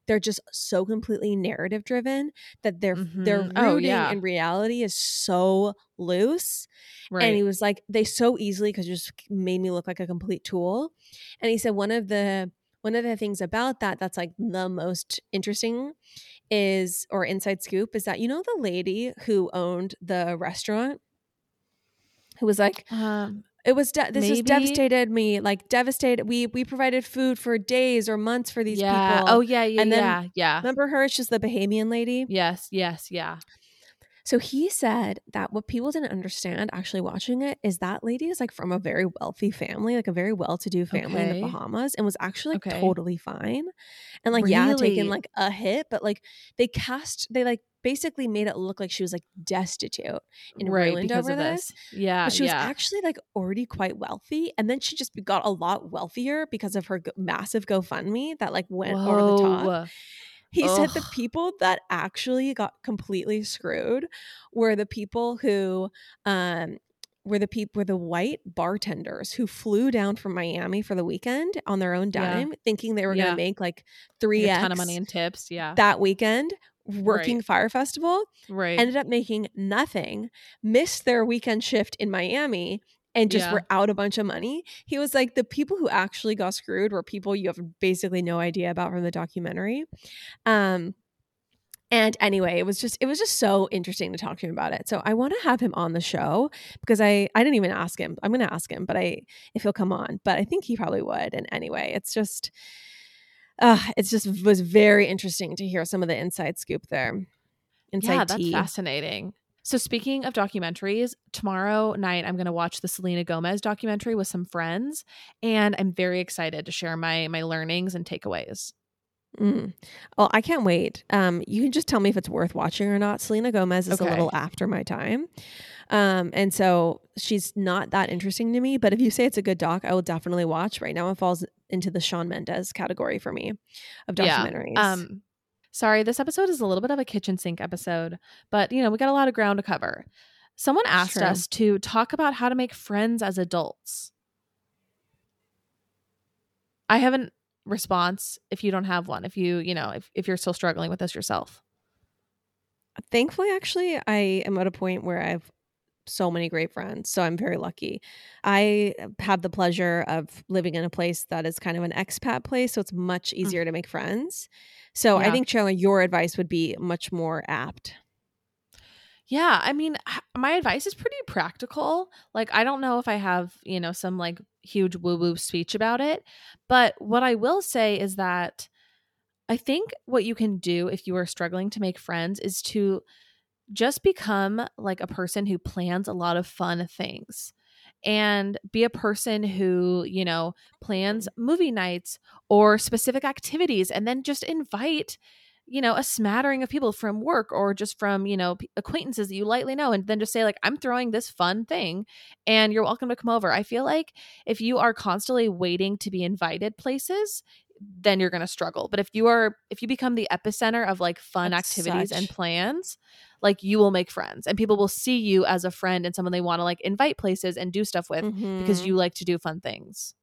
they're just so completely narrative driven that their their Mhm. Oh, rooting yeah. in reality is so loose right and he was like they so easily because just made me look like a complete tool and he said one of the one of the things about that that's like the most interesting is or inside scoop is that you know the lady who owned the restaurant? Who was like um it was de- this was devastated me like devastated we we provided food for days or months for these yeah. people. Oh yeah yeah And then- yeah yeah. remember her? She's the bahamian lady? Yes yes yeah So he said that what people didn't understand actually watching it is that lady is like from a very wealthy family, like a very well to do family in the Bahamas, and was actually like Okay. totally fine. And like, yeah, taking Really? like a hit, but like they cast, they like basically made it look like she was like destitute and right ruined over of this. this yeah But she was actually like already quite wealthy. And then she just got a lot wealthier because of her massive GoFundMe that like went over the top. He said the people that actually got completely screwed were the people who um were the people were the white bartenders who flew down from Miami for the weekend on their own Yeah. dime, thinking they were Yeah. going to make like three a ton of money in tips. Yeah. that weekend working Fyre Festival, right. ended up making nothing, missed their weekend shift in Miami, and just Yeah. were out a bunch of money. He was like, the people who actually got screwed were people you have basically no idea about from the documentary. Um, and anyway, it was just it was just so interesting to talk to him about it. So I want to have him on the show because I I didn't even ask him. I'm going to ask him, but I if he'll come on, but I think he probably would. And anyway, it's just uh it's just was very interesting to hear some of the inside scoop there. Inside yeah, that's tea. fascinating. So speaking of documentaries, tomorrow night I'm going to watch the Selena Gomez documentary with some friends, and I'm very excited to share my my learnings and takeaways. Mm. Well, I can't wait. Um, you can just tell me if it's worth watching or not. Selena Gomez is Okay. a little after my time. Um, and so she's not that interesting to me. But if you say it's a good doc, I will definitely watch. Right now, it falls into the Shawn Mendes category for me of Yeah. documentaries. Um, sorry, this episode is a little bit of a kitchen sink episode, but you know we got a lot of ground to cover. Someone asked True. us to talk about how to make friends as adults. I have a response if you don't have one. If you, you know, if, if you're still struggling with this yourself. Thankfully, actually, I am at a point where I have so many great friends. So I'm very lucky. I uh, have the pleasure of living in a place that is kind of an expat place. So it's much mm. easier to make friends. So I think, Chandler, your advice would be much more apt. Yeah, I mean, my advice is pretty practical. Like, I don't know if I have, you know, some like huge woo woo speech about it, but what I will say is that I think what you can do if you are struggling to make friends is to just become like a person who plans a lot of fun things and be a person who, you know, plans movie nights or specific activities and then just invite you know, a smattering of people from work or just from, you know, acquaintances that you lightly know, and then just say, like, I'm throwing this fun thing and you're welcome to come over. I feel like if you are constantly waiting to be invited places, then you're going to struggle. But if you are, if you become the epicenter of like fun That's activities and plans, like you will make friends and people will see you as a friend and someone they want to like invite places and do stuff with because Mhm. you like to do fun things.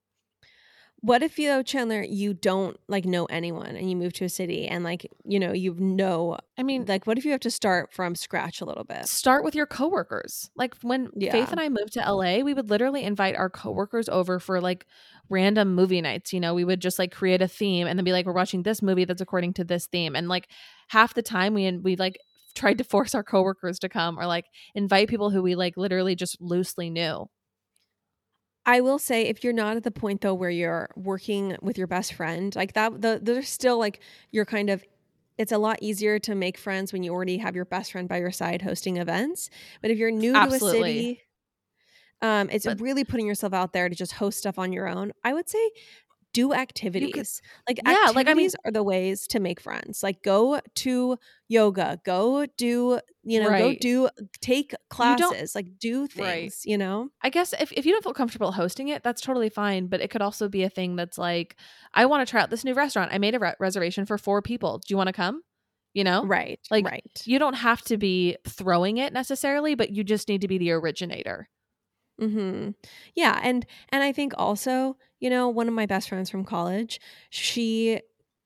What if you, though, Chandler, you don't like know anyone and you move to a city and like, you know, you know, I mean, like, what if you have to start from scratch a little bit? start with your coworkers. Like when Yeah. Faith and I moved to LA, we would literally invite our coworkers over for like random movie nights. You know, we would just like create a theme and then be like, we're watching this movie that's according to this theme. And like half the time we we like tried to force our coworkers to come or like invite people who we like literally just loosely knew. I will say, if you're not at the point though where you're working with your best friend, like that, the, there's still like you're kind of. It's a lot easier to make friends when you already have your best friend by your side hosting events. But if you're new to a city, um, it's But- really putting yourself out there to just host stuff on your own. I would say do activities. like Yeah, activities like, I mean- are the ways to make friends. Like go to yoga, go do, you know, go do take classes, like do Right. things, you know? I guess if, if you don't feel comfortable hosting it, that's totally fine. But it could also be a thing that's like, I want to try out this new restaurant. I made a re- reservation for four people. Do you want to come? You know? Right. Like, right. You don't have to be throwing it necessarily, but you just need to be the originator. Hmm Yeah, and and I think also, you know, one of my best friends from college, she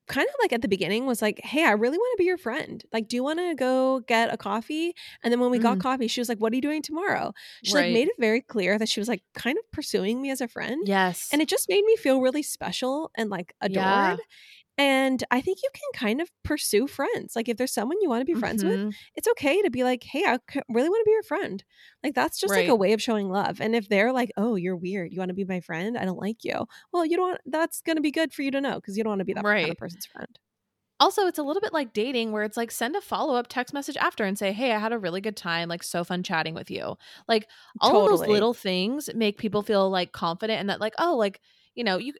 kind of like at the beginning was like, "Hey, I really want to be your friend. Like, do you want to go get a coffee?" And then when we got coffee, she was like, "What are you doing tomorrow?" She like Mm. Made it very clear that she was like kind of pursuing me as a friend, Yes. and it just made me feel really special and like adored. Yeah. And I think you can kind of pursue friends. Like if there's someone you want to be friends with, Mhm. it's okay to be like, hey, I really want to be your friend. Like that's just like a way of showing love. And if they're like, oh, you're weird, you want to be my friend, I don't like you. Well, you don't. Want, that's going to be good for you to know because you don't want to be that kind of person's friend. Also, it's a little bit like dating where it's like send a follow up text message after and say, Hey, I had a really good time. Like, so fun chatting with you. Like, all of those little things make people feel like confident and that, like, oh, like, you know, you.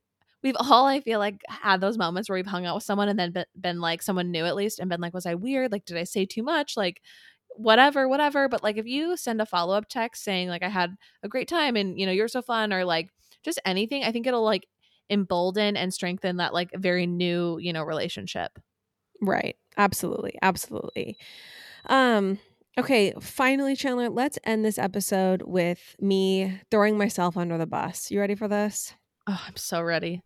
We've all, I feel like, had those moments where we've hung out with someone and then been, been like, someone new at least, and been like, was I weird? Like, did I say too much? Like, whatever, whatever. But like, if you send a follow up text saying, like, I had a great time and, you know, you're so fun, or like just anything, I think it'll like embolden and strengthen that, like, very new, you know, relationship. Right. Absolutely. Absolutely. Um, Okay, finally, Chandler, let's end this episode with me throwing myself under the bus. You ready for this? Oh, I'm so ready.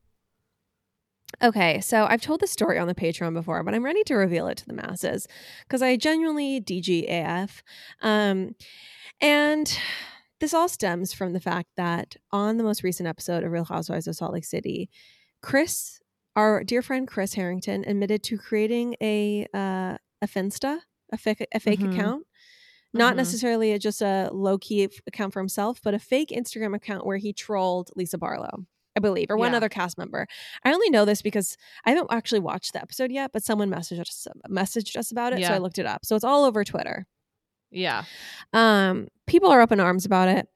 Okay, so I've told this story on the Patreon before, but I'm ready to reveal it to the masses because I genuinely DGAF. Um, and this all stems from the fact that on the most recent episode of Real Housewives of Salt Lake City, Chris, our dear friend Chris Harrington, admitted to creating a uh, a Finsta, a fake, a fake Mhm. account. Not Mhm. necessarily a, just a low key account for himself, but a fake Instagram account where he trolled Lisa Barlow, I believe, or one Yeah. other cast member. I only know this because I haven't actually watched the episode yet, but someone messaged us messaged us about it, so I looked it up. So it's all over Twitter. Yeah. Um, people are up in arms about it.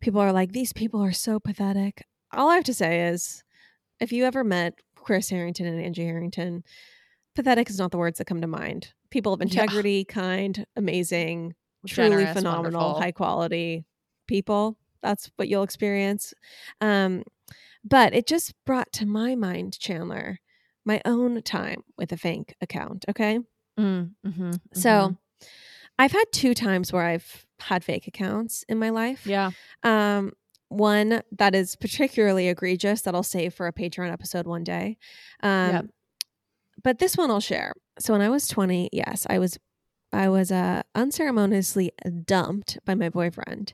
People are like, these people are so pathetic. All I have to say is, if you ever met Chris Harrington and Angie Harrington, pathetic is not the words that come to mind. People of Yeah. integrity, kind, amazing, truly phenomenal, wonderful. high quality people. That's what you'll experience. Um, but it just brought to my mind, Chandler, my own time with a fake account. Okay. Mm, mhm, So mhm. I've had two times where I've had fake accounts in my life. yeah. Um, one that is particularly egregious that I'll save for a Patreon episode one day. Um, Yep. but this one I'll share. So when I was 20, yes, I was I was uh, unceremoniously dumped by my boyfriend.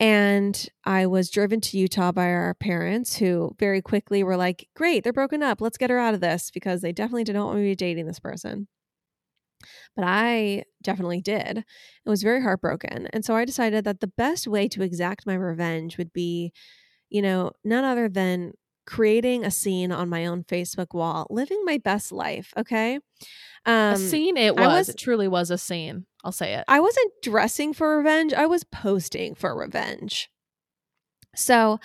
And I was driven to Utah by our parents, who very quickly were like, Great, they're broken up. Let's get her out of this because they definitely didn't want me to be dating this person. But I definitely did. I was very heartbroken. And so I decided that the best way to exact my revenge would be, you know, none other than creating a scene on my own Facebook wall, living my best life. Okay. Um, a scene it was. was- It truly was a scene. I'll say it. I wasn't dressing for revenge. I was posting for revenge. So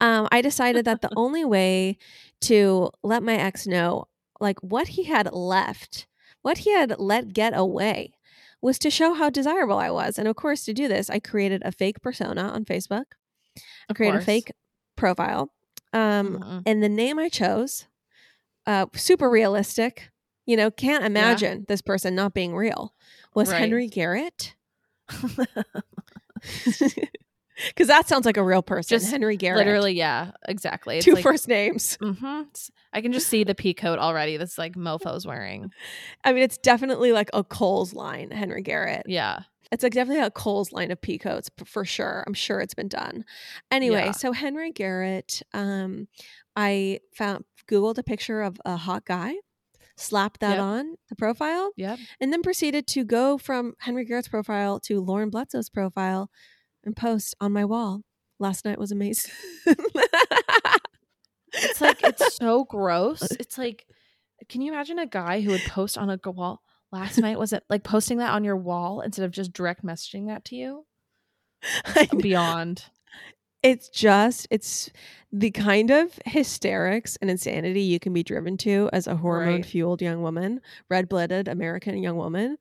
um, I decided that the only way to let my ex know, like what he had left, what he had let get away, was to show how desirable I was. And of course, to do this, I created a fake persona on Facebook. I created a fake profile. Um, Mhm. and the name I chose, uh, super realistic. You know, can't imagine this person not being real. Was Right. Henry Garrett? Because that sounds like a real person. Just Henry Garrett. Literally, yeah, exactly. It's two like, first names. mhm. I can just see the pea coat already. That's like mofo's wearing. I mean, it's definitely like a Coles line, Henry Garrett. Yeah. It's like definitely a Coles line of peacoats p- for sure. I'm sure it's been done. Anyway, Yeah. so Henry Garrett, um, I found Googled a picture of a hot guy, slapped that Yep. on the profile, Yep. and then proceeded to go from Henry Garrett's profile to Lauren Bledsoe's profile and post on my wall. Last night was amazing. It's like it's so gross. It's like, can you imagine a guy who would post on a wall? Last night was it like posting that on your wall instead of just direct messaging that to you? Beyond. It's just it's the kind of hysterics and insanity you can be driven to as a hormone Right. fueled young woman red-blooded american young woman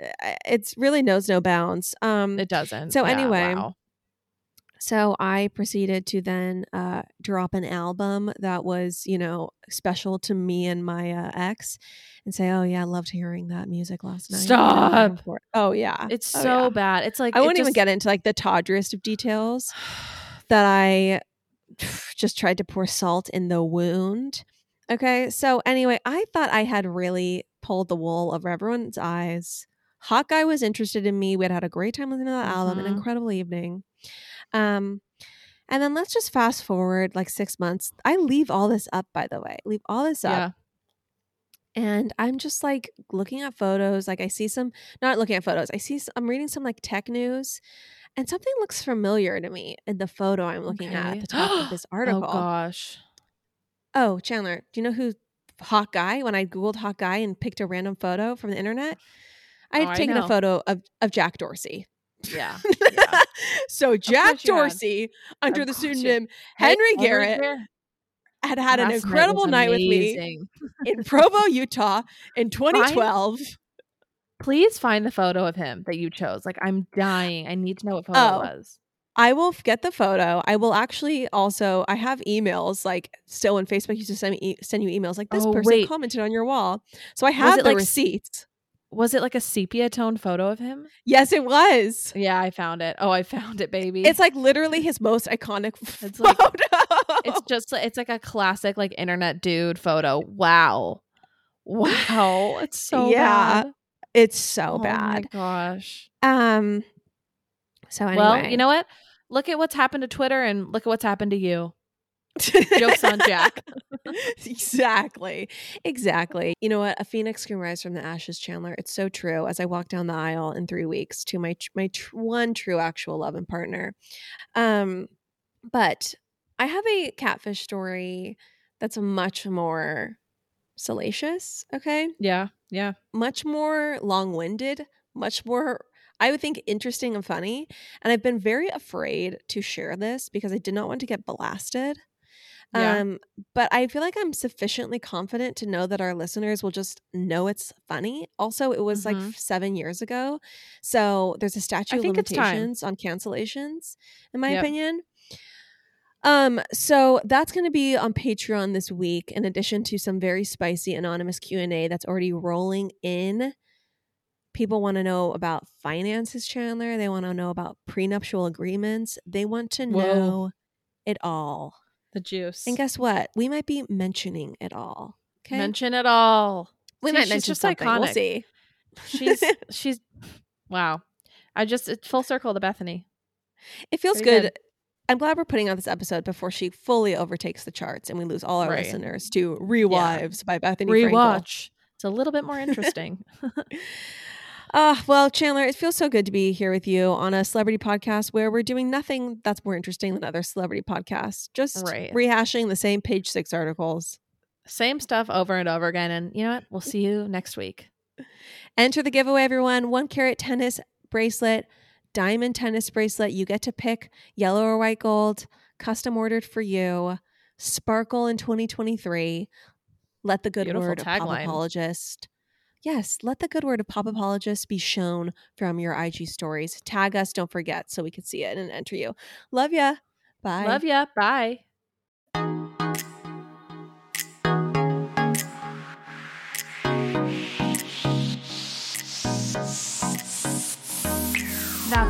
Uh, it's really knows no bounds um It doesn't. So Yeah, anyway, wow. so i proceeded to then uh drop an album that was you know special to me and my uh, ex and say oh yeah i loved hearing that music last night Stop. oh yeah it's Oh, so yeah. bad. It's like i it won't even get into like the tawdriest of details that I just tried to pour salt in the wound. Okay. So, anyway, I thought I had really pulled the wool over everyone's eyes. Hot Guy was interested in me. We had had a great time listening to that album, an incredible evening. Um, and then let's just fast forward like six months. I leave all this up, by the way, leave all this up. Yeah. And I'm just like looking at photos. Like I see some, not looking at photos. I see, some, I'm reading some like tech news and something looks familiar to me in the photo I'm looking at Okay. at the top of this article. Oh gosh. Oh, Chandler, do you know who hot guy? When I Googled hot guy and picked a random photo from the internet, I had Oh, taken a photo of, of Jack Dorsey. Yeah. Yeah. so Jack you. Dorsey, under Of the you- pseudonym Hey, Henry Garrett, had had an Last night incredible was night, with me in Provo, Utah in 2012. Please find the photo of him that you chose. Like I'm dying. I need to know what photo Oh. it was. I will get the photo. I will actually also. I have emails like still when Facebook used to send me e- send you emails like this Oh, person wait. commented on your wall. So I have it, the like, receipts. was it like a sepia toned photo of him? Yes, it was. Yeah, I found it. Oh, I found it, baby. It's like literally his most iconic It's photo. like- it's just it's like a classic like internet dude photo. Wow. Wow. It's so Yeah. bad. It's so Oh my bad. gosh. Um. So anyway, Well, you know what? Look at what's happened to Twitter and look at what's happened to you. Joke's on Jack. exactly. Exactly. You know what? A phoenix can rise from the ashes, Chandler. It's so true. As I walk down the aisle in three weeks to my my tr- one true actual love and partner. Um, but I have a catfish story that's much more salacious. Okay, Yeah. Yeah. much more long winded, much more. I would think interesting and funny. And I've been very afraid to share this because I did not want to get blasted. Yeah. Um, but I feel like I'm sufficiently confident to know that our listeners will just know it's funny. Also, it was like Mhm. f- seven years ago. So there's a statute of think it's time. limitations on cancellations, in my Yep. opinion. Um, so that's going to be on Patreon this week, in addition to some very spicy anonymous Q and A that's already rolling in. People want to know about finances, Chandler. They want to know about prenuptial agreements. They want to Whoa. know it all. The juice. And guess what? We might be mentioning it all. Okay. Mention it all. we See, might she's mention just something. We'll iconic. see. She's she's wow. I just it's full circle to Bethenny. it feels pretty good. good. I'm glad we're putting out this episode before she fully overtakes the charts and we lose all our Right. listeners to Rewives by Bethenny Frankel. Rewatch. It's a little bit more interesting. Ah, well, Chandler, it feels so good to be here with you on a celebrity podcast where we're doing nothing that's more interesting than other celebrity podcasts. Just Right. rehashing the same page six articles. Same stuff over and over again. And you know what? We'll see you next week. Enter the giveaway, everyone. One carat tennis bracelet, diamond tennis bracelet. You get to pick yellow or white gold, custom ordered for you. Sparkle in 2023. Let the good Beautiful word of pop apologist. Yes, let the good word of pop apologist be shown from your IG stories. Tag us, don't forget, so we can see it and enter you. Love ya. Bye. Love ya. Bye.